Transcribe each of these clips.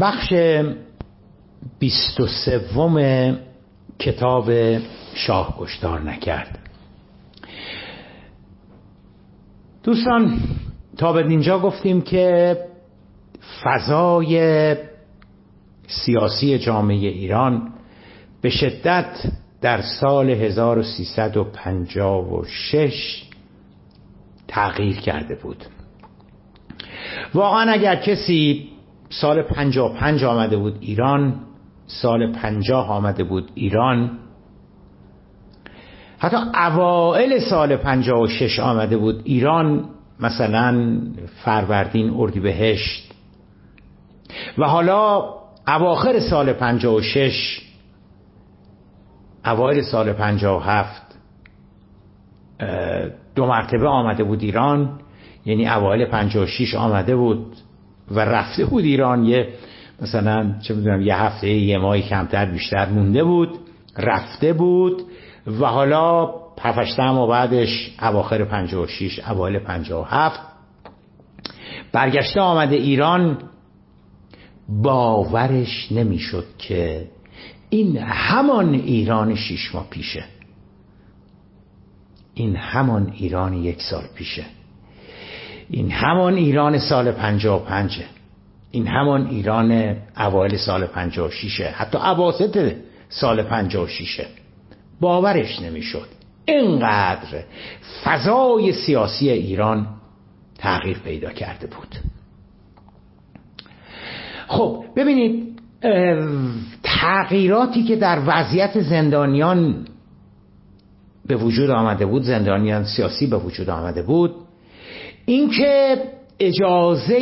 بخش بیست و سوم کتاب شاه کشتار نکرد. دوستان تا به اینجا گفتیم که فضای سیاسی جامعه ایران به شدت در سال 1356 تغییر کرده بود. واقعا اگر کسی سال 55 آمده بود ایران سال 50 آمده بود ایران. حتی اوائل سال 56 آمده بود ایران مثلا فروردین اردیبهشت. و حالا اواخر سال 56 اوایل سال 57 دو مرتبه آمده بود ایران یعنی اوایل 56 آمده بود. و رفته بود ایران یه مثلا چه می‌دونم یه هفته یه ماهی کمتر بیشتر مونده بود رفته بود و حالا پفشته و بعدش اواخر 56 اوایل 57 برگشته آمده ایران باورش نمی‌شد که این همان ایران شیش ماه پیشه. این همان ایران یک سال پیشه. این همان ایران سال پنجاه و پنجه این همان ایران اوایل سال پنجاه و شیشه حتی عواسط سال پنجاه و شیشه باورش نمی‌شد. اینقدر فضای سیاسی ایران تغییر پیدا کرده بود. خب ببینید تغییراتی که در وضعیت زندانیان به وجود آمده بود زندانیان سیاسی به وجود آمده بود اینکه اجازه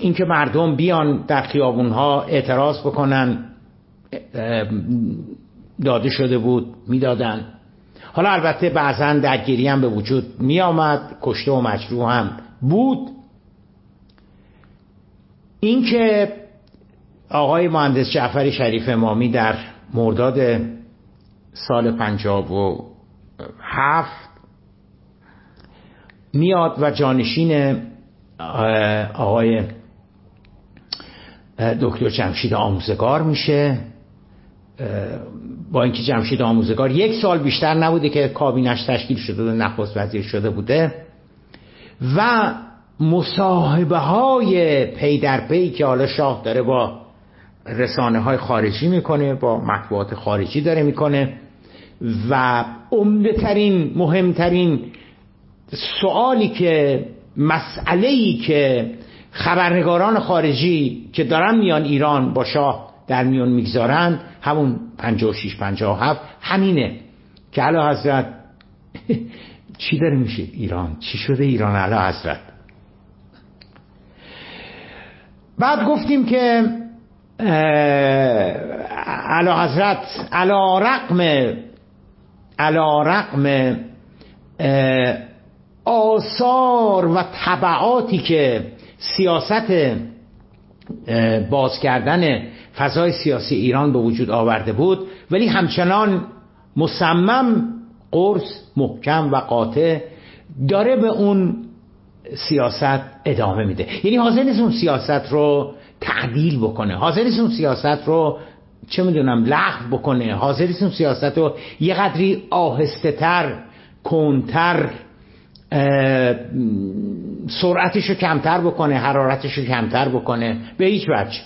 اینکه مردم بیان در خیابونها اعتراض بکنن داده شده بود می‌دادن. حالا البته بعضا درگیری هم به وجود می آمد کشته و مجروح هم بود. اینکه آقای مهندس جعفر شریف امامی در مرداد سال پنجاب و هفت میاد و جانشین آقای دکتر جمشید آموزگار میشه. با اینکه جمشید آموزگار یک سال بیشتر نبوده که کابینش تشکیل شده و نخست وزیر شده بوده. و مصاحبه های پی در پی که حالا شاه داره با رسانه های خارجی می‌کنه با مطبوعات خارجی داره می‌کنه. و عمده ترین مهمترین سوالی که مسئله ای که خبرنگاران خارجی که دارن میان ایران با شاه در میان می‌گذارن همون 56 57 همینه که علا حضرت چی داره میشه ایران؟ چی شده ایران علا حضرت؟ بعد گفتیم که علا حضرت علا رقم علا رقم آثار و طبعاتی که سیاست باز کردن فضای سیاسی ایران به وجود آورده بود ولی همچنان مصمم قرص محکم و قاطع داره به اون سیاست ادامه میده. یعنی حاضر نیست اون سیاست رو تعدیل بکنه حاضر نیست اون سیاست رو چه می‌دونم لغو بکنه حاضر نیست اون سیاست رو یه قدری آهسته تر کنتر سرعتش رو کمتر بکنه حرارتش رو کمتر بکنه به هیچ وجه.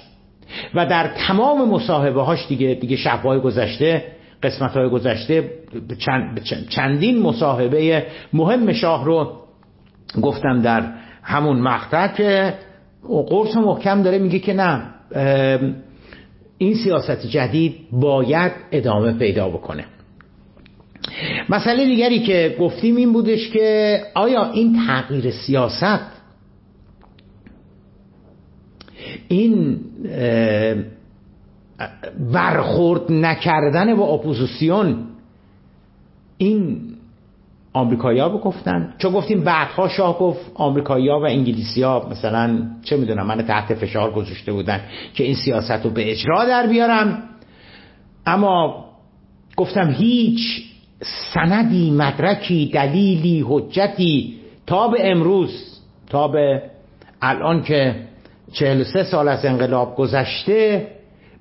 و در تمام مصاحبه هاش دیگه دیگه شبهای گذشته قسمت های گذشته چند چندین مصاحبه مهم شاه رو گفتم در همون مقطع که قرص محکم داره میگه که نه این سیاست جدید باید ادامه پیدا بکنه. مسئله دیگری که گفتیم این بودش که آیا این تغییر سیاست این برخورد نکردن با اپوزیسیون این آمریکایی ها گفتن؟ چون گفتیم بعدها شاه گفت آمریکایی ها و انگلیسی ها مثلا چه می‌دونم من تحت فشار گذاشته بودن که این سیاست رو به اجرا در بیارم اما گفتم هیچ سندی مدرکی دلیلی حجتی. تا به امروز تا به الان که 43 سال از انقلاب گذشته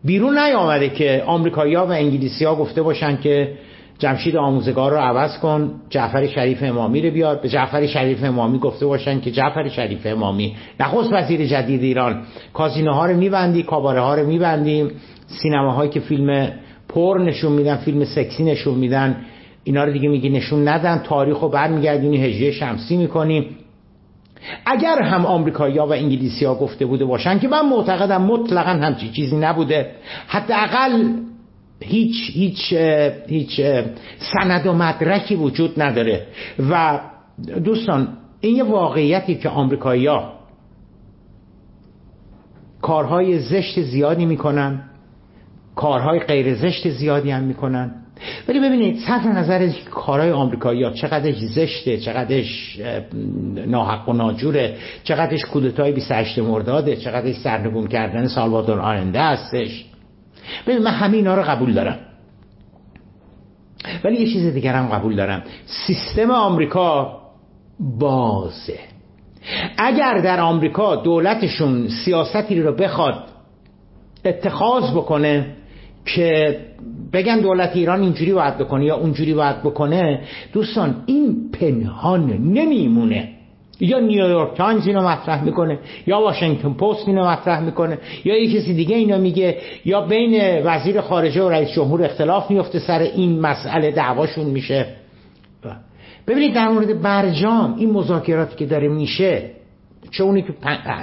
بیرون نیامده که آمریکایی‌ها و انگلیسی‌ها گفته باشن که جمشید آموزگار رو عوض کن جعفر شریف امامی رو بیار. به جعفر شریف امامی گفته باشن که جعفر شریف امامی. نخست وزیر جدید ایران. کازینوها رو میبندی کاباره ها رو میبندیم سینماهایی که فیلم پر نشون میدن فیلم سکسی نشون میدن. اینا رو دیگه میگی نشون ندن تاریخ رو برمیگردونی هجری شمسی می‌کنی. اگر هم آمریکایی‌ها و انگلیسی‌ها گفته بوده باشن که من معتقدم مطلقا همچی چیزی نبوده حداقل هیچ هیچ هیچ سند و مدرکی وجود نداره. و دوستان این یه واقعیتی که آمریکایی‌ها کارهای زشت زیادی می‌کنن کارهای غیر زشت زیادی هم می‌کنن. ولی ببینید صرف نظر کارهای آمریکایی ها چقدرش زشته چقدرش ناحق و ناجوره چقدرش کودتای 28 مرداده چقدرش سرنگون کردن سالوادور آینده هستش. ببین من همه اینا رو قبول دارم. ولی یه چیز دیگر هم قبول دارم. سیستم آمریکا بازه. اگر در آمریکا دولتشون سیاستی رو بخواد اتخاذ بکنه که بگن دولت ایران اینجوری باید بکنه یا اونجوری باید بکنه دوستان این پنهان نمیمونه. یا نیویورک تایمز اینو مطرح می‌کنه یا واشنگتن پست اینو مطرح می‌کنه یا یه کسی دیگه اینو میگه یا بین وزیر خارجه و رئیس جمهور اختلاف میفته سر این مسئله دعواشون میشه. ببینید در مورد برجام این مذاکراتی که داره میشه چه اونی که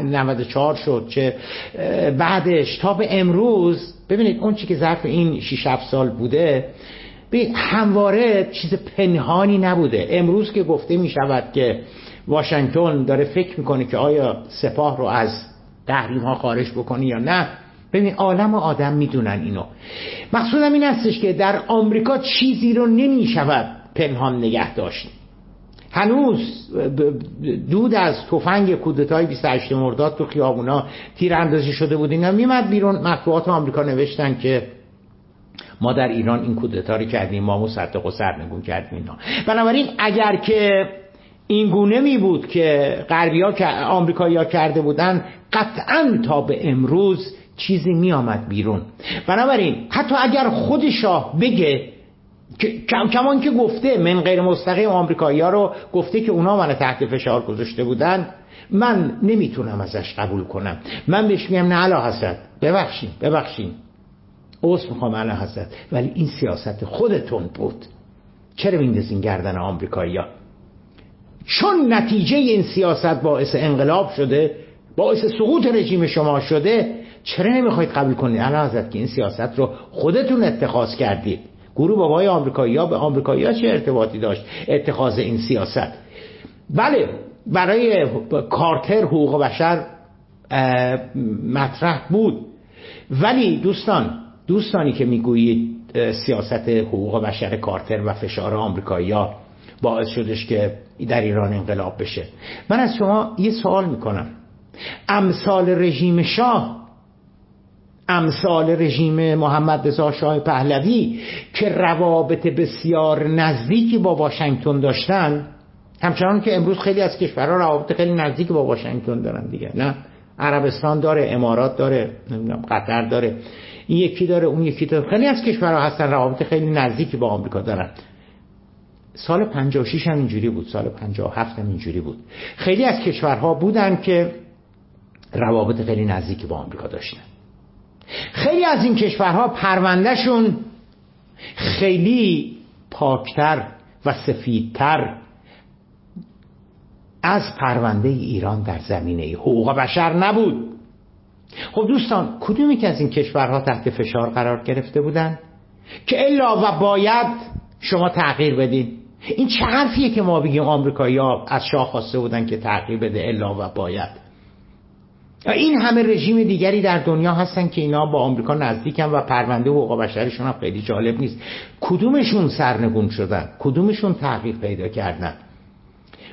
94 شد چه بعدش تا به امروز ببینید اون چی که ظرف این 6 7 سال بوده همواره چیز پنهانی نبوده. امروز که گفته می شود که واشنگتن داره فکر می‌کنه که آیا سپاه رو از تحریم ها خارج بکنه یا نه ببین عالم و آدم می‌دونن اینو. مقصودم این هستش که در آمریکا چیزی رو نمی شود پنهان نگه داشت. هنوز دود از تفنگ کودتای 28 مرداد تو خیابونا تیر اندازی شده بود اینا میمد بیرون. مطبوعات آمریکا نوشتن که ما در ایران این کودتا رو کردیم ما مصدق و سرنگون کردیم اینا. بنابراین اگر که این گونه می بود که غربی ها آمریکایی ها کرده بودن قطعا تا به امروز چیزی می آمد بیرون. بنابراین حتی اگر خود شاه بگه کمان که گفته من غیر مستقیم آمریکایی ها رو گفته که اونا من تحت فشار گذاشته بودن من نمی‌تونم ازش قبول کنم. من بهش میگم نه علا حضرت ببخشین ببخشین. اوست می‌خوام علا حضرت. ولی این سیاست خودتون بود. چرا میندازین گردن آمریکایی ها چون نتیجه این سیاست باعث انقلاب شده باعث سقوط رژیم شما شده چرا نمی‌خواید قبول کنید؟ علا حضرت که این سیاست رو خودتون اتخاذ کردید. گروه بابای آمریکایی ها به آمریکایی ها چه ارتباطی داشت؟ اتخاذ این سیاست. بله برای کارتر حقوق بشر مطرح بود. ولی دوستان دوستانی که می‌گویید سیاست حقوق بشر کارتر و فشار آمریکایی ها باعث شدش که در ایران انقلاب بشه. من از شما یه سوال می‌کنم. امثال رژیم شاه امثال رژیم محمد رضا شاه پهلوی که روابط بسیار نزدیکی با واشنگتن داشتن. همچنان که امروز خیلی از کشورها روابط خیلی نزدیکی با واشنگتن دارن دیگه نه؟ عربستان داره امارات داره نمی‌دونم قطر داره. این یکی داره اون یکی داره. خیلی از کشورها هستن روابط خیلی نزدیکی با آمریکا دارن. سال 56 هم اینجوری بود سال 57 هم اینجوری بود. خیلی از کشورها بودن که روابط خیلی نزدیکی با آمریکا داشتن. خیلی از این کشورها پروندهشون خیلی پاکتر و سفیدتر از پرونده ایران در زمینه حقوق بشر نبود. خب دوستان کدومی که از این کشورها تحت فشار قرار گرفته بودن؟ که الا و باید شما تغییر بدین. این چه حرفیه که ما بگیم آمریکایی ها از شاه خواسته بودن که تغییر بده؟ الا و باید. این همه رژیم دیگری در دنیا هستن که اینا با آمریکا نزدیکن و پرونده حقوق بشرشون هم خیلی جالب نیست. کدومشون سرنگون شدن؟ کدومشون تغییر پیدا کردن؟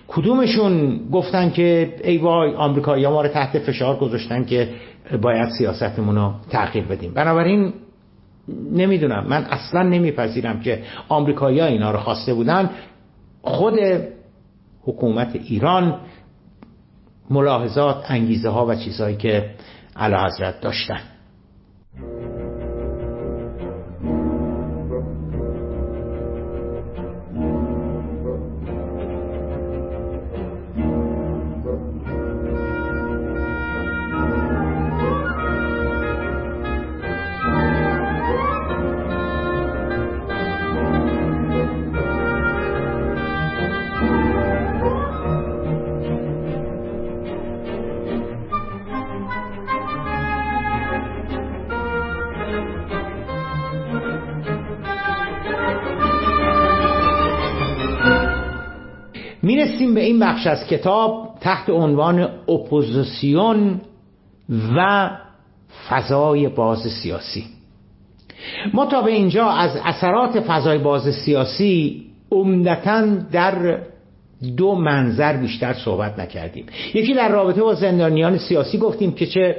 کدومشون گفتن که ای وای آمریکایی ما رو تحت فشار گذاشتن که باید سیاستمون رو تغییر بدیم. بنابراین نمی‌دونم. من اصلا نمیپذیرم که آمریکایی اینا رو خواسته بودن. خود حکومت ایران ملاحظات انگیزه ها و چیزهایی که علا حضرت داشتن. بخش از کتاب تحت عنوان اپوزیسیون و فضای باز سیاسی. ما تا به اینجا از اثرات فضای باز سیاسی عمدتا در دو منظر بیشتر صحبت نکردیم. یکی در رابطه با زندانیان سیاسی گفتیم که چه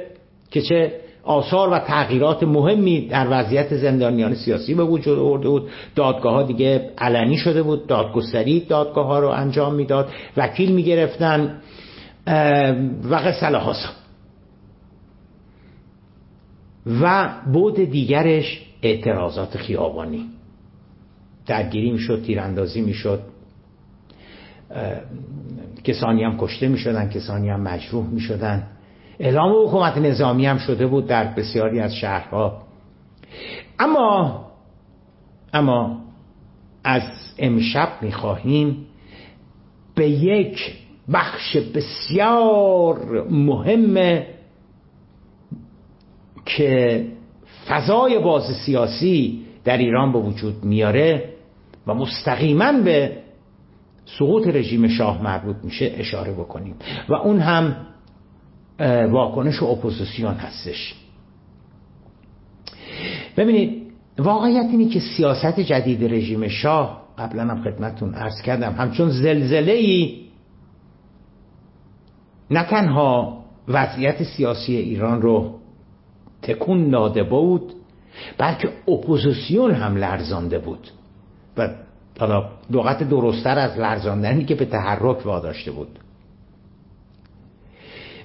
که چه آثار و تغییرات مهمی در وضعیت زندانیان سیاسی به وجود آورده بود. دادگاه ها دیگه علنی شده بود. دادگستری دادگاه ها رو انجام می‌داد. وکیل می‌گرفتن و قصه و بود دیگرش اعتراضات خیابانی. درگیری می‌شد تیراندازی می‌شد. کسانی هم کشته می‌شدن کسانی هم مجروح می‌شدن. اعلام حکومت نظامی هم شده بود در بسیاری از شهرها. اما اما از امشب می‌خواهیم به یک بخش بسیار مهم که فضای باز سیاسی در ایران به وجود میاره و مستقیما به سقوط رژیم شاه مربوط میشه اشاره بکنیم. و اون هم واکنش اپوزیسیون هستش. ببینید واقعیت اینه که سیاست جدید رژیم شاه قبلا هم خدمتون عرض کردم همچون زلزله ای نه تنها وضعیت سیاسی ایران رو تکون داده بود بلکه اپوزیسیون هم لرزانده بود. و حالا لغت درستتر از لرزاندنی که به تحرک واداشته بود.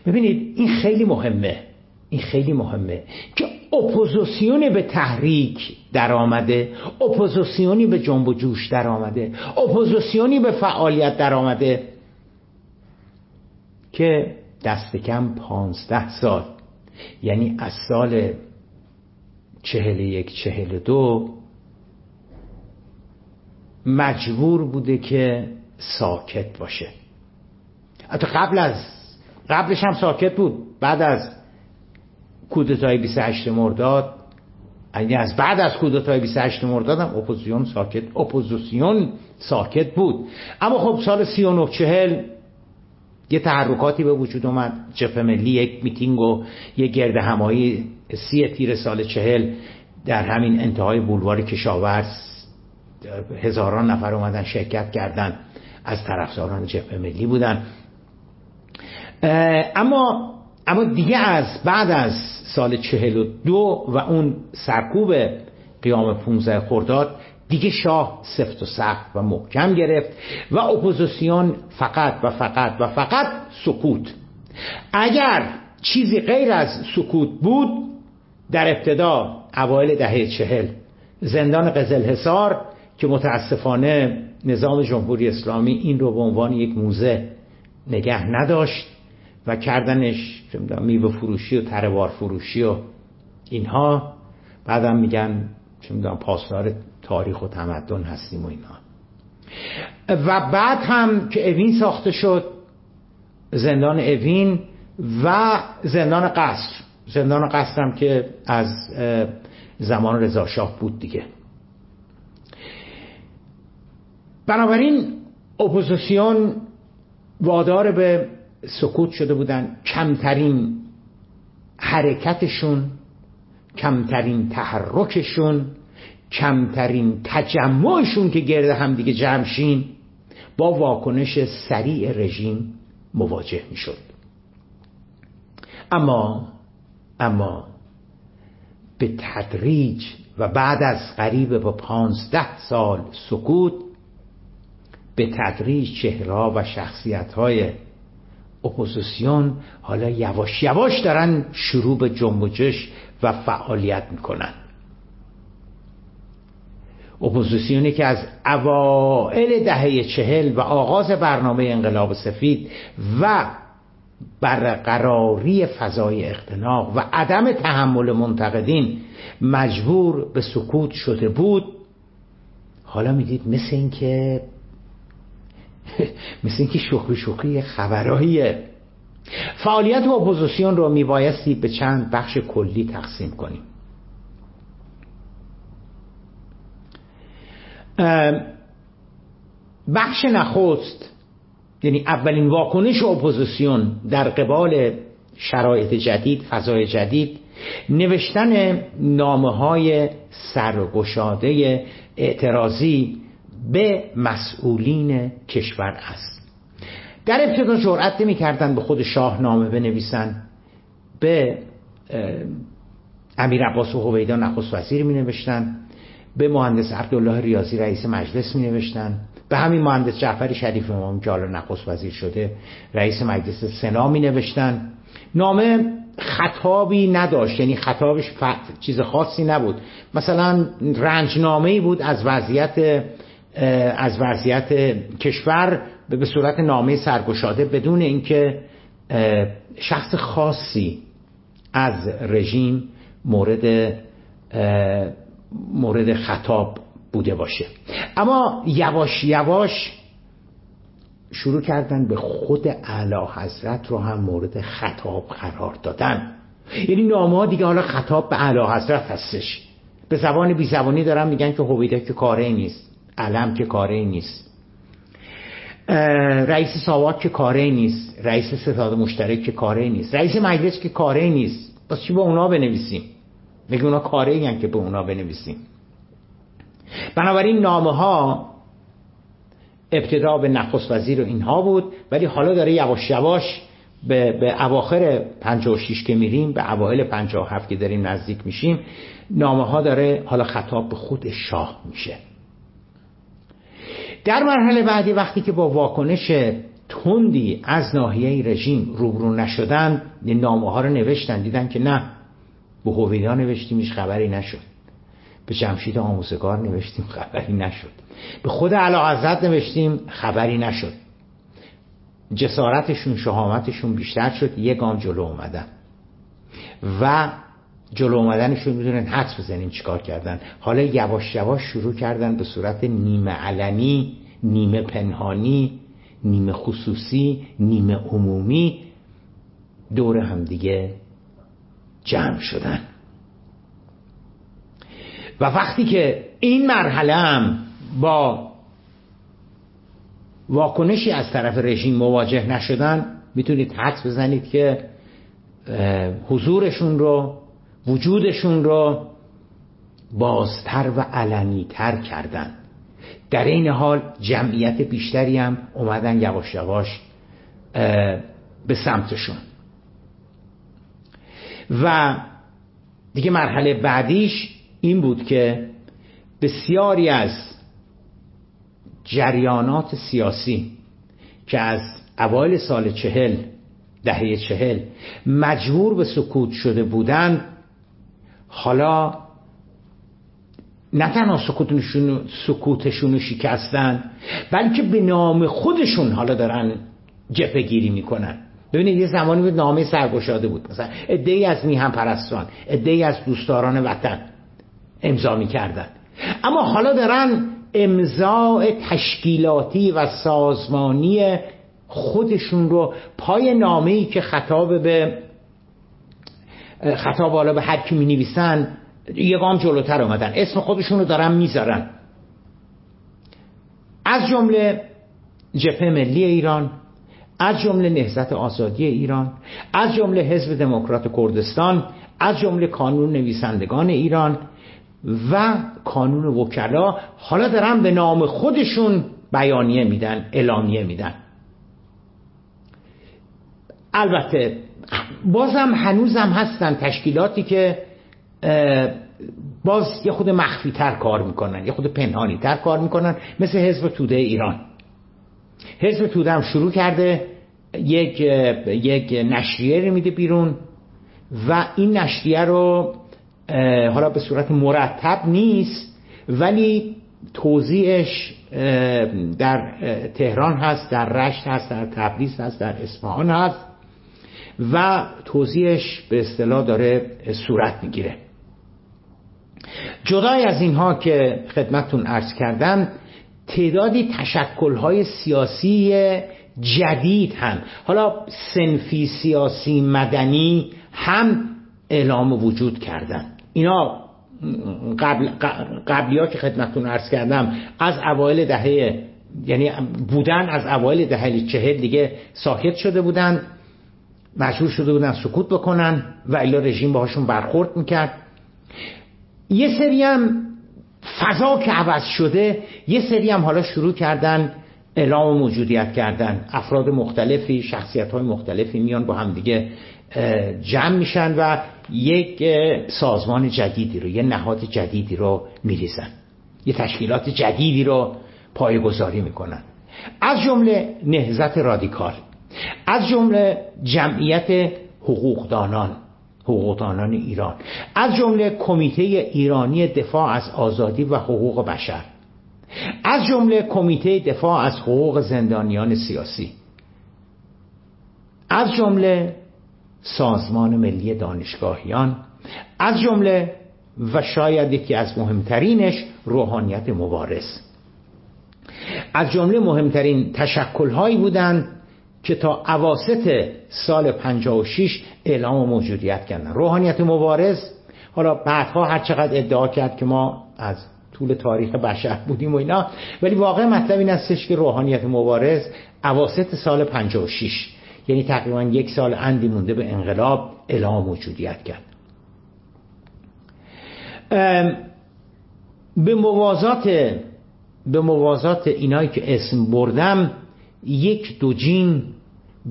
ببینید این خیلی مهمه. این خیلی مهمه که اپوزیسیونی به تحرک در آمده اپوزیسیونی به جنب و جوش در آمده اپوزیسیونی به فعالیت در آمده که دست کم پانزده سال یعنی از سال چهل یک چهل دو مجبور بوده که ساکت باشه. حتی قبل از قبلش هم ساکت بود. بعد از کودتای 28 مرداد یعنی از بعد از کودتای 28 مرداد هم اپوزیسیون ساکت اپوزیسیون ساکت بود. اما خب سال 39 چهل یه تحرکاتی به وجود اومد. جبهه ملی یک میتینگ و یه گرد همایی سی تیر سال چهل در همین انتهای بولوار کشاورز هزاران نفر اومدن شرکت کردن. از طرفداران جبهه ملی بودن. اما اما دیگه از بعد از سال چهل و دو و اون سرکوب قیام 15 خرداد دیگه شاه سفت و سخت و محکم گرفت و اپوزیسیون فقط و فقط و فقط سکوت. اگر چیزی غیر از سکوت بود در ابتدا اوایل دهه چهل زندان قزل حصار که متاسفانه نظام جمهوری اسلامی این رو به عنوان یک موزه نگه نداشت و کردنش میوه فروشی و تروار فروشی و اینها. بعدم میگن چه می‌دونم پاسدار تاریخ و تمدن هستیم و اینها. و بعد هم که اوین ساخته شد زندان اوین و زندان قصر. زندان قصر هم که از زمان رضا شاه بود دیگه. بنابراین اپوزیسیون وادار به سکوت شده بودن کمترین حرکتشون کمترین تحرکشون کمترین تجمعشون که گرد هم دیگه جمشین با واکنش سریع رژیم مواجه می شد اما اما به تدریج و بعد از قریب با پانزده سال سکوت به تدریج چهره و شخصیت های اپوزیسیون حالا یواش یواش دارن شروع به جنبش و فعالیت می‌کنن. اپوزیسیونی که از اوائل دهه چهل و آغاز برنامه انقلاب سفید و برقراری فضای اختناق و عدم تحمل منتقدین مجبور به سکوت شده بود حالا می‌دید مثل اینکه مثل اینکه شوخی شوخی خبرهاییه. فعالیت اپوزیسیون رو میبایستی به چند بخش کلی تقسیم کنیم بخش نخست یعنی اولین واکنش اپوزیسیون در قبال شرایط جدید فضای جدید نوشتن نامه های سرگشاده اعتراضی به مسئولین کشور است. در ابتدا جرأت نمی کردن به خود شاه نامه بنویسن. به امیر عباس و هویدا نخست وزیر می نوشتن به مهندس عبدالله ریاضی رئیس مجلس می نوشتن به همین مهندس جعفر شریف امام که حالا نخست وزیر شده رئیس مجلس سنا می نوشتن نامه خطابی نداشت یعنی خطابش چیز خاصی نبود. مثلا رنجنامه ای بود از وضعیت از وضعیت کشور به صورت نامه سرگشاده بدون اینکه شخص خاصی از رژیم مورد مورد خطاب بوده باشه. اما یواش یواش شروع کردن به خود اعلی حضرت رو هم مورد خطاب قرار دادن. یعنی نامه دیگه حالا خطاب به اعلی حضرت هستش. به زبان بی زبانی دارن میگن که هویده که کاره نیست. علم که کاره نیست. رئیس ساواک که کاره نیست. رئیس ستاد مشترک که کاره نیست. رئیس مجلس که کاره نیست. بس چی به اونا بنویسیم؟ میگه اونا کاره این که به اونا بنویسیم. بنابراین نامه ها ابتدا به نخست وزیر و اینها بود ولی حالا داره یواش یواش به, به اواخر 56 که میریم به اوایل 57 که داریم نزدیک میشیم نامه ها داره حالا خطاب به خود شاه میشه. در مرحله بعدی وقتی که با واکنش تندی از ناحیه رژیم روبرو نشدن نامه ها رو نوشتن دیدن که نه به هویدا نوشتیمش خبری نشد. به جمشید آموزگار نوشتیم خبری نشد. به خود علا نوشتیم خبری نشد. جسارتشون شهامتشون بیشتر شد یه گام جلو اومدن. و جلو اومدنشون می‌دونن حدس بزنین چیکار کردن. حالا یواش یواش شروع کردن به صورت نیمه علنی نیمه پنهانی نیمه خصوصی نیمه عمومی دور همدیگه جمع شدن. و وقتی که این مرحله هم با واکنشی از طرف رژیم مواجه نشدن می‌تونید حدس بزنید که حضورشون رو وجودشون رو بازتر و علنیتر کردن. در این حال جمعیت بیشتری هم اومدن یواش یواش به سمتشون. و دیگه مرحله بعدیش این بود که بسیاری از جریانات سیاسی که از اوایل سال چهل دهه چهل مجبور به سکوت شده بودند حالا نه تنها سکوتشون, سکوتشون شکستن بلکه به نام خودشون حالا دارن جبهه گیری می‌کنن. ببینید یه زمانی بود نامه سرگشاده بود. مثلا ادهی از میهم پرستان ادهی از دوستداران وطن امضا می‌کردن. اما حالا دارن امضاع تشکیلاتی و سازمانی خودشون رو پای نامه ای که خطاب به خطاب حالا به هر کی می نویسن یه گام جلوتر اومدن. اسم خودشون رو دارن می‌ذارن. از جمله جبهه ملی ایران از جمله نهضت آزادی ایران از جمله حزب دموکرات کردستان از جمله کانون نویسندگان ایران و کانون وکلا حالا دارن به نام خودشون بیانیه میدن اعلامیه میدن. البته بازم هنوزم هستن تشکیلاتی که باز یه خود مخفی تر کار می‌کنن یه خود پنهانی تر کار می‌کنن مثل حزب توده ایران. حزب توده هم شروع کرده یک یک نشریه رو میده بیرون و این نشریه رو حالا به صورت مرتب نیست ولی توضیحش در تهران هست در رشت هست در تبریز هست در اصفهان هست. و توضیحش به اصطلاح داره صورت می‌گیره. جدای از اینها که خدمتون عرض کردم تعدادی تشکلهای سیاسی جدید هم حالا سنفی سیاسی مدنی هم اعلام وجود کردن. اینا قبل قبلی ها که خدمتتون عرض کردم از اوایل دهه یعنی بودن از اوایل دهه چهل دیگه ساکت شده بودن. مجبور شده بودن سکوت بکنن و الا رژیم باهاشون برخورد می‌کرد. یه سری هم فضا که عوض شده یه سری هم حالا شروع کردن اعلام موجودیت کردن. افراد مختلفی شخصیت های مختلفی میان با هم دیگه جمع میشن و یک سازمان جدیدی رو یه نهاد جدیدی رو میریزن. یه تشکیلات جدیدی رو پایگذاری می‌کنن. از جمله نهزت رادیکال. از جمله جمعیت حقوقدانان حقوقدانان ایران از جمله کمیته ایرانی دفاع از آزادی و حقوق بشر از جمله کمیته دفاع از حقوق زندانیان سیاسی از جمله سازمان ملی دانشگاهیان از جمله و شاید یکی از مهمترینش روحانیت مبارز. از جمله مهمترین تشکلهایی بودند که تا عواست سال 56 اعلام موجودیت کردن. روحانیت مبارز. حالا بعدها هر چقدر ادعا کرد که ما از طول تاریخ بشر بودیم و اینا ولی واقع مطلب این استش که روحانیت مبارز عواست سال 56 یعنی تقریبا یک سال اندی مونده به انقلاب اعلام موجودیت کرد. به موازات به موازات اینایی که اسم بردم یک دوجین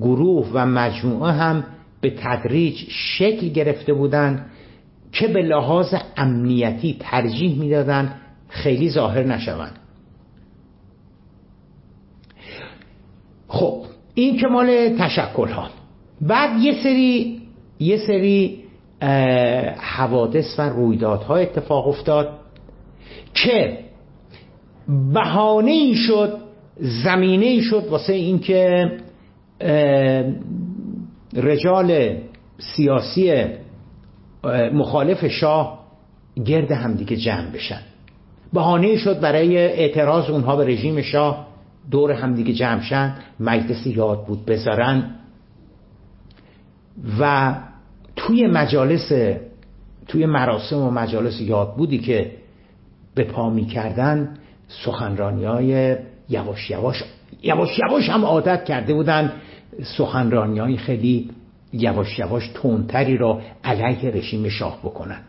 گروه و مجموعه هم به تدریج شکل گرفته بودند که به لحاظ امنیتی ترجیح می‌دادند خیلی ظاهر نشوند. خب این که مال تشکل ها بعد یه سری یه سری حوادث و رویدادها اتفاق افتاد که بهانه ای شد زمینه ای شد واسه اینکه رجال سیاسی مخالف شاه گرد همدیگه جمع بشن. بهانه شد برای اعتراض اونها به رژیم شاه دور همدیگه جمع شن. مجلس یاد بود بذارن. و توی مجالس توی مراسم و مجالس یاد بودی که به پا می کردن سخنرانی های یواش یواش یواش یواش هم عادت کرده بودن سخنرانی های خیلی یواش یواش تونتری را علیه رژیم شاه بکنن.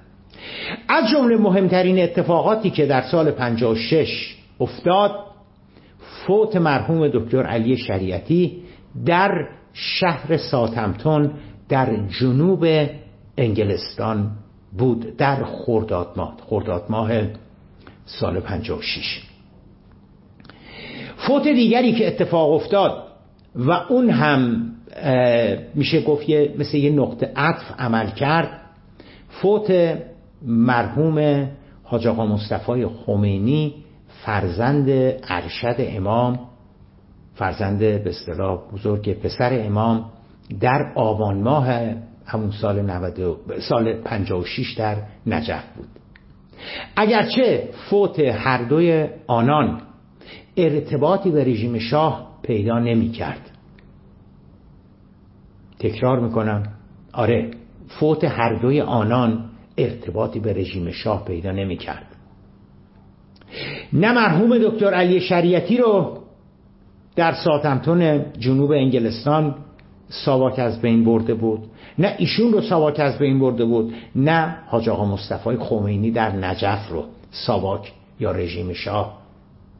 از جمله مهمترین اتفاقاتی که در سال 56 افتاد فوت مرحوم دکتر علی شریعتی در شهر ساتمتون در جنوب انگلستان بود در خرداد ماه خرداد ماه سال 56 فوت دیگری که اتفاق افتاد و اون هم میشه گفت مثل یه نقطه عطف عمل کرد فوت مرحوم حاج آقا مصطفی خمینی فرزند ارشد امام فرزند به اصطلاح بزرگ پسر امام در آبان ماه همون سال 90 سال 56 در نجف بود. اگرچه فوت هر دوی آنان ارتباطی به رژیم شاه پیدا نمی کرد تکرار می‌کنم. آره فوت هر دوی آنان ارتباطی به رژیم شاه پیدا نمی کرد نه مرحوم دکتر علی شریعتی رو در ساتمتون جنوب انگلستان ساواک از بین برده بود. نه ایشون رو ساواک از بین برده بود. نه حاج آقا مصطفی خمینی در نجف رو ساواک یا رژیم شاه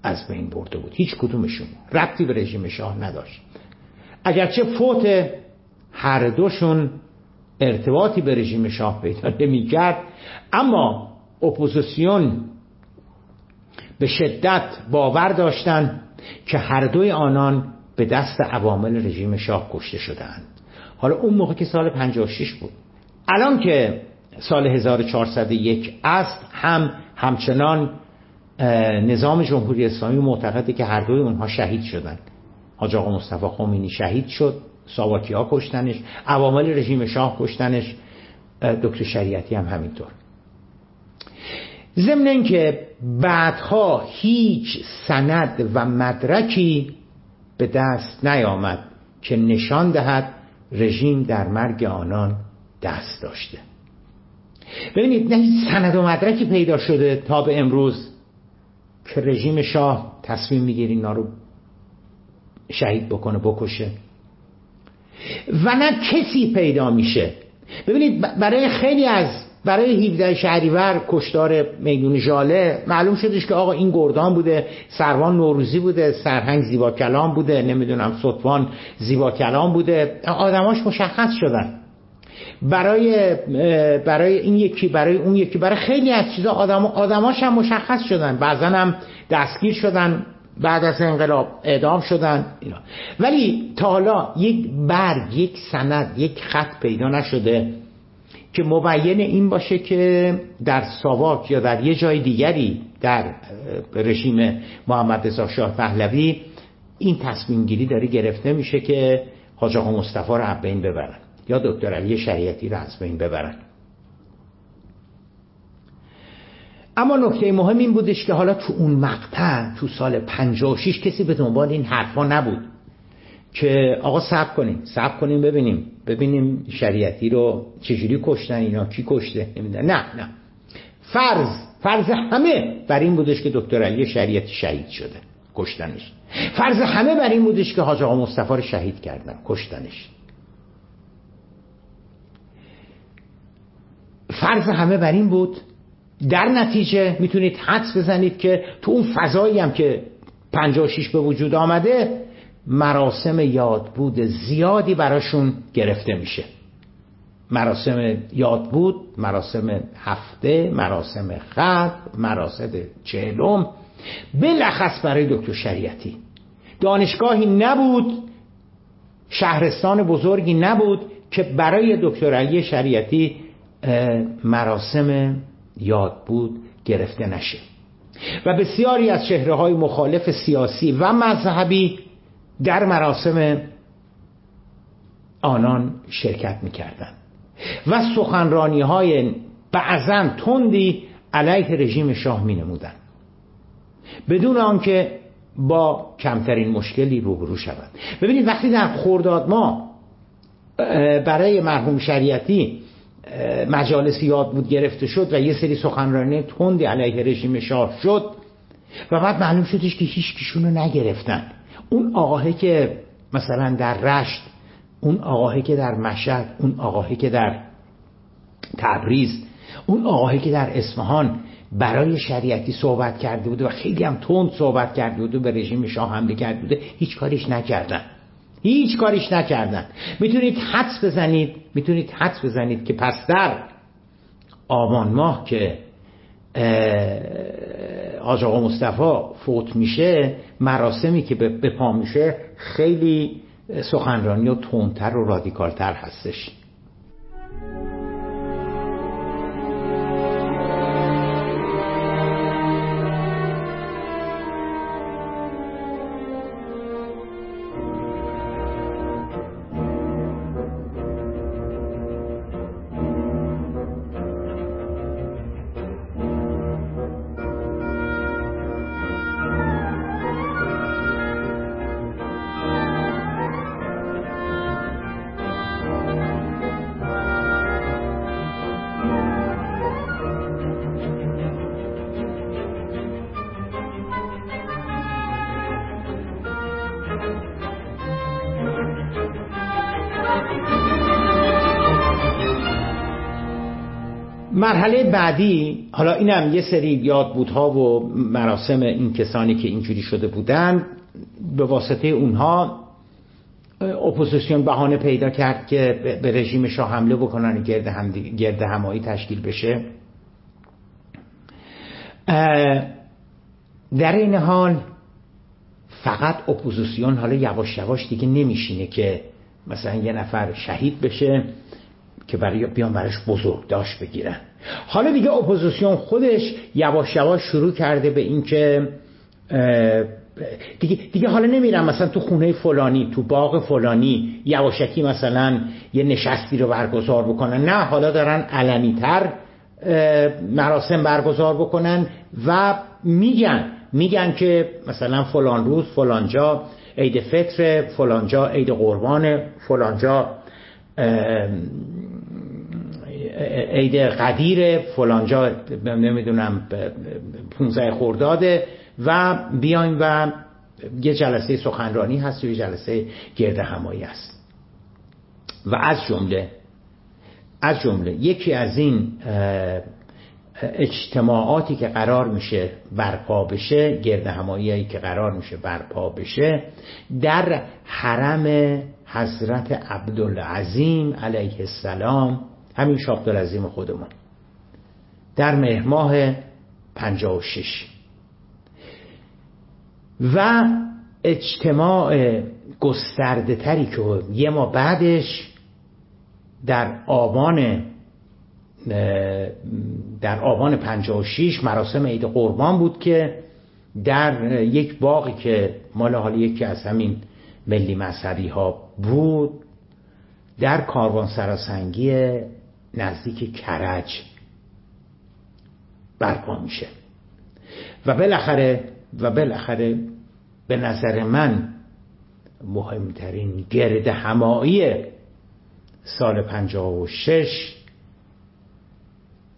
از بین برده بود. هیچ کدومشون ربطی به رژیم شاه نداشت. اگرچه فوت هر دوشون ارتباطی به رژیم شاه پیدا نمی کرد اما اپوزیسیون به شدت باور داشتند که هر دوی آنان به دست عوامل رژیم شاه کشته شدند حالا اون موقع که سال 56 بود. الان که سال 1401 است هم همچنان نظام جمهوری اسلامی معتقده که هر دوی اونها شهید شدند حاج آقا مصطفی خمینی شهید شد ساواکی ها کشتنش عوامل رژیم شاه کشتنش دکتر شریعتی هم همینطور. ضمن اینکه بعدها هیچ سند و مدرکی به دست نیامد که نشان دهد رژیم در مرگ آنان دست داشته. ببینید نه هیچ سند و مدرکی پیدا شده تا به امروز. که رژیم شاه تصمیم می‌گیره اینا رو شهید بکنه بکشه. و نه کسی پیدا میشه. ببینید برای خیلی از برای 17 شهریور کشتار میدون ژاله معلوم شدش که آقا این گردان بوده سروان نوروزی بوده سرهنگ زیبا کلام بوده نمی‌دونم سطفان زیبا کلام بوده. آدماش مشخص شدن. برای برای این یکی برای اون یکی برای خیلی از چیزا آدم آدماش هم مشخص شدن. بعضا هم دستگیر شدن بعد از انقلاب اعدام شدن اینا. ولی تا حالا یک برگ یک سند یک خط پیدا نشده که مبین این باشه که در ساواک یا در یه جای دیگری در رژیم محمد رضا شاه پهلوی این تصمیم گیری داره گرفته میشه که حاج آقا مصطفی رو بین ببرن. یا دکتر علی شریعتی رو از بین ببرن. اما نکته مهم این بودش که حالا تو اون مقطع تو سال 56 کسی به دنبال این حرفا نبود که آقا صبر کنیم صبر کنیم ببینیم ببینیم شریعتی رو چجوری کشتن اینا کی کشته نه نه. فرض فرض همه بر این بودش که دکتر علی شریعتی شهید شده کشتنش. فرض همه بر این بودش که حاج آقا مصطفی رو شهید کردن کشتنش. فرض همه بر این بود. در نتیجه می‌تونید حدس بزنید که تو اون فضایی هم که 56 به وجود آمده مراسم یادبود زیادی براشون گرفته میشه. مراسم یادبود مراسم هفته مراسم خط مراسم چهلم بلخص برای دکتر شریعتی. دانشگاهی نبود شهرستان بزرگی نبود که برای دکتر علی شریعتی مراسم یاد بود گرفته نشه. و بسیاری از چهره های مخالف سیاسی و مذهبی در مراسم آنان شرکت می‌کردند. و سخنرانی های بعضا تندی علیه رژیم شاه می نمودن. بدون آنکه با کمترین مشکلی روبرو شود. ببینید وقتی در خورداد ما برای مرحوم شریعتی مجالس یاد بود گرفته شد و یه سری سخنرانی تندی علیه رژیم شاه شد و بعد معلوم شدش که هیچ کشون رو نگرفتن. اون آقاهه که مثلا در رشت اون آقاهه که در مشهد اون آقاهه که در تبریز اون آقاهه که در اصفهان برای شریعتی صحبت کرده بوده و خیلی هم تند صحبت کرده بوده به رژیم شاه حمله کرده بوده هیچ کاریش نکردن. هیچ کاریش نکردن. می‌تونید حدس بزنید می‌تونید حدس بزنید که پس در آبان ماه که آج آقا مصطفی فوت میشه مراسمی که به پا میشه خیلی سخنرانی و تندتر و رادیکالتر هستش. مرحله بعدی حالا اینم یه سری یادبودها و مراسم این کسانی که اینجوری شده بودن به واسطه اونها اپوزیسیون بهانه پیدا کرد که به رژیم شاه حمله بکنن گرد, هم گرد همایی تشکیل بشه. در این حال فقط اپوزیسیون حالا یواش یواش دیگه نمیشینه که مثلا یه نفر شهید بشه که برای بیان براش بزرگ داشت بگیرن. حالا دیگه اپوزیسیون خودش یواش یواش شروع کرده به اینکه دیگه, دیگه حالا نمیرم مثلا تو خونه فلانی تو باغ فلانی یواشکی مثلا یه نشستی رو برگزار بکنن. نه حالا دارن علنیتر مراسم برگزار بکنن و میگن میگن که مثلا فلان روز فلان جا عید فطر فلان جا عید قربان فلان جا عید قدیر فلان جا نمی‌دونم 15 خرداده و بیایم و یه جلسه سخنرانی هست و یه جلسه گرد همایی است و از جمله از جمله یکی از این اجتماعاتی که قرار میشه برپا بشه گرد همایی که قرار میشه برپا بشه در حرم حضرت عبدالعظیم علیه السلام همین شاه عبدالعظیم خودمون. در مهر ماه 56 و اجتماع گسترده تری که یه ما بعدش در آبان در آبان 56 مراسم عید قربان بود که در یک باقی که مال حالی یکی از همین ملی مذهبی ها بود در کاروان سراسنگی نزدیک کرج برپا میشه. و بالاخره و بالاخره به نظر من مهمترین گرد همایی سال 56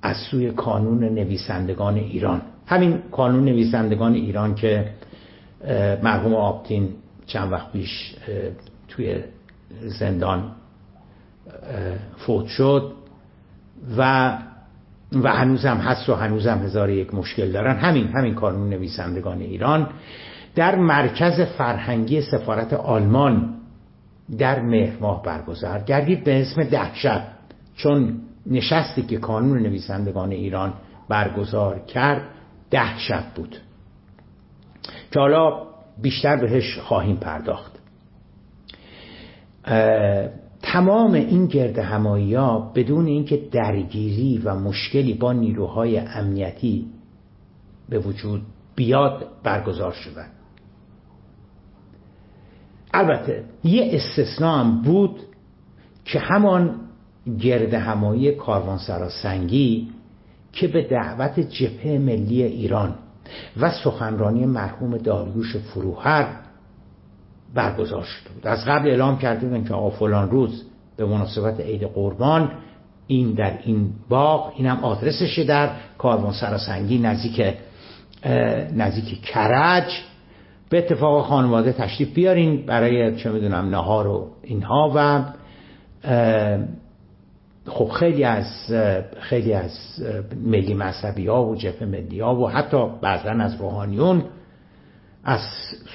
از سوی کانون نویسندگان ایران. همین کانون نویسندگان ایران که مرحوم آبتین چند وقت پیش توی زندان فوت شد. و و هنوزم هست و هنوزم هزار یک مشکل دارن. همین همین کانون نویسندگان ایران در مرکز فرهنگی سفارت آلمان در مهر ماه برگزار. گردید به اسم دهشت چون نشستی که کانون نویسندگان ایران برگزار کرد ده شب بود. که حالا بیشتر بهش خواهیم پرداخت. تمام این گرد همایی ها بدون اینکه درگیری و مشکلی با نیروهای امنیتی به وجود بیاد برگزار شدن البته یه استثناء هم بود که همان گرد همایی کاروانسرا سنگی که به دعوت جبهه ملی ایران و سخنرانی مرحوم داریوش فروهر برگزار شده بود. از قبل اعلام کرده بودن که آقا فلان روز به مناسبت عید قربان این در این باغ اینم آدرسشه در کاروان سراسنگی نزدیک نزدیک کرج. به اتفاق خانواده تشریف بیارین برای چه می‌دونم نهار و اینها و خب خیلی از خیلی از ملی مذهبی ها و جبهه ملی ها و حتی بعضا از روحانیون از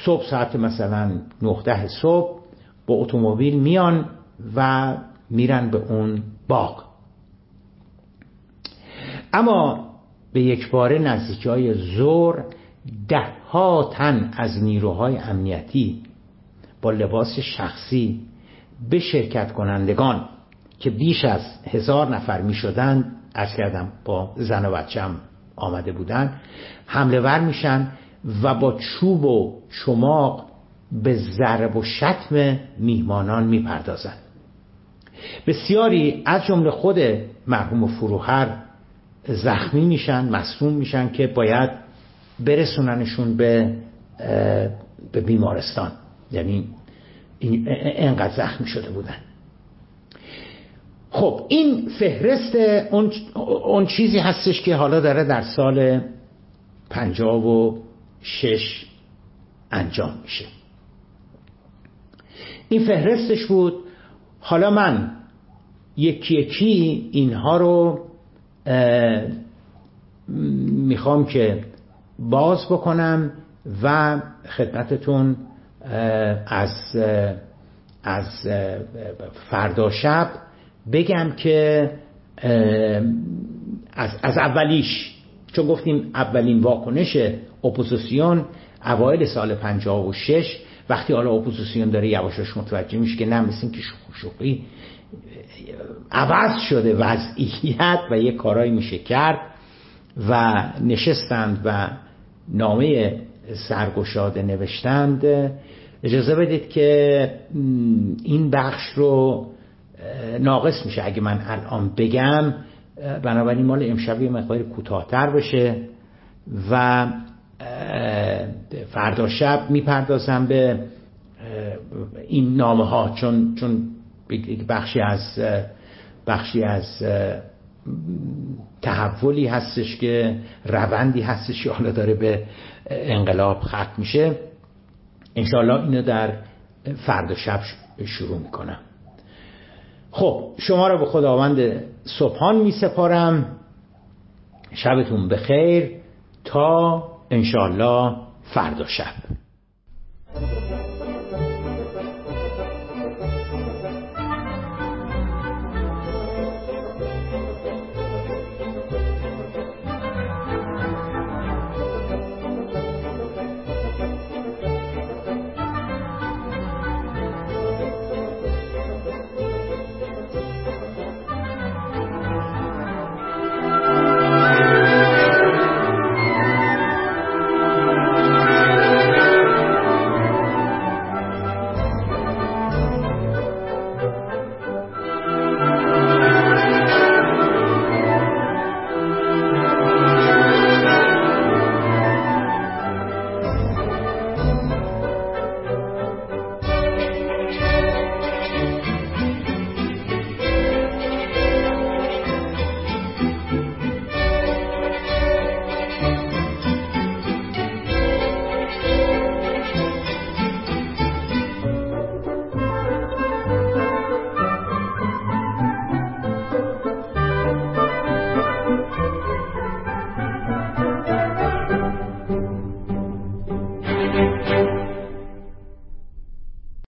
صبح ساعت مثلا 19 صبح با اتومبیل میان و میرن به اون باغ. اما به یک باره نزدیکی های زور ده ها تن از نیروهای امنیتی با لباس شخصی به شرکت کنندگان که بیش از هزار نفر می شدن از کردم با زن و بچم آمده بودن حمله ور میشن و با چوب و چماق به ضرب و شتم میهمانان می‌پردازند بسیاری از جمله خود مرحوم فروهر زخمی میشن مصوم میشن که باید برسوننشون به به بیمارستان. یعنی اینقدر زخمی شده بودن. خب این فهرست اون, اون چیزی هستش که حالا داره در سال پنجاب و شش انجام میشه. این فهرستش بود حالا من یکی یکی اینها رو می‌خوام که باز بکنم و خدمتتون از از فردا شب بگم که از, از اولیش چون گفتیم اولین واکنش اپوزیسیون اوایل سال 56 وقتی حالا اپوزیسیون داره یواشاش متوجه میشه که نه که شوخی عوض شده وضعیت و یه کارایی میشه کرد و نشستند و نامه سرگشاده نوشتند. اجازه بدید که این بخش رو ناقص میشه اگه من الان بگم. بنابراین مال امشب یه مقدار کوتاهتر بشه و فردا شب می‌پردازم به این نامه ها چون چون بخشی از بخشی از تحولی هستش که روندی هستش که حالا داره به انقلاب ختم میشه. انشاءالله اینو در فردا شب شروع می‌کنم. خب شما را به خداوند صبحان می سپارم. شبتون بخیر. تا انشاءالله فردا شب.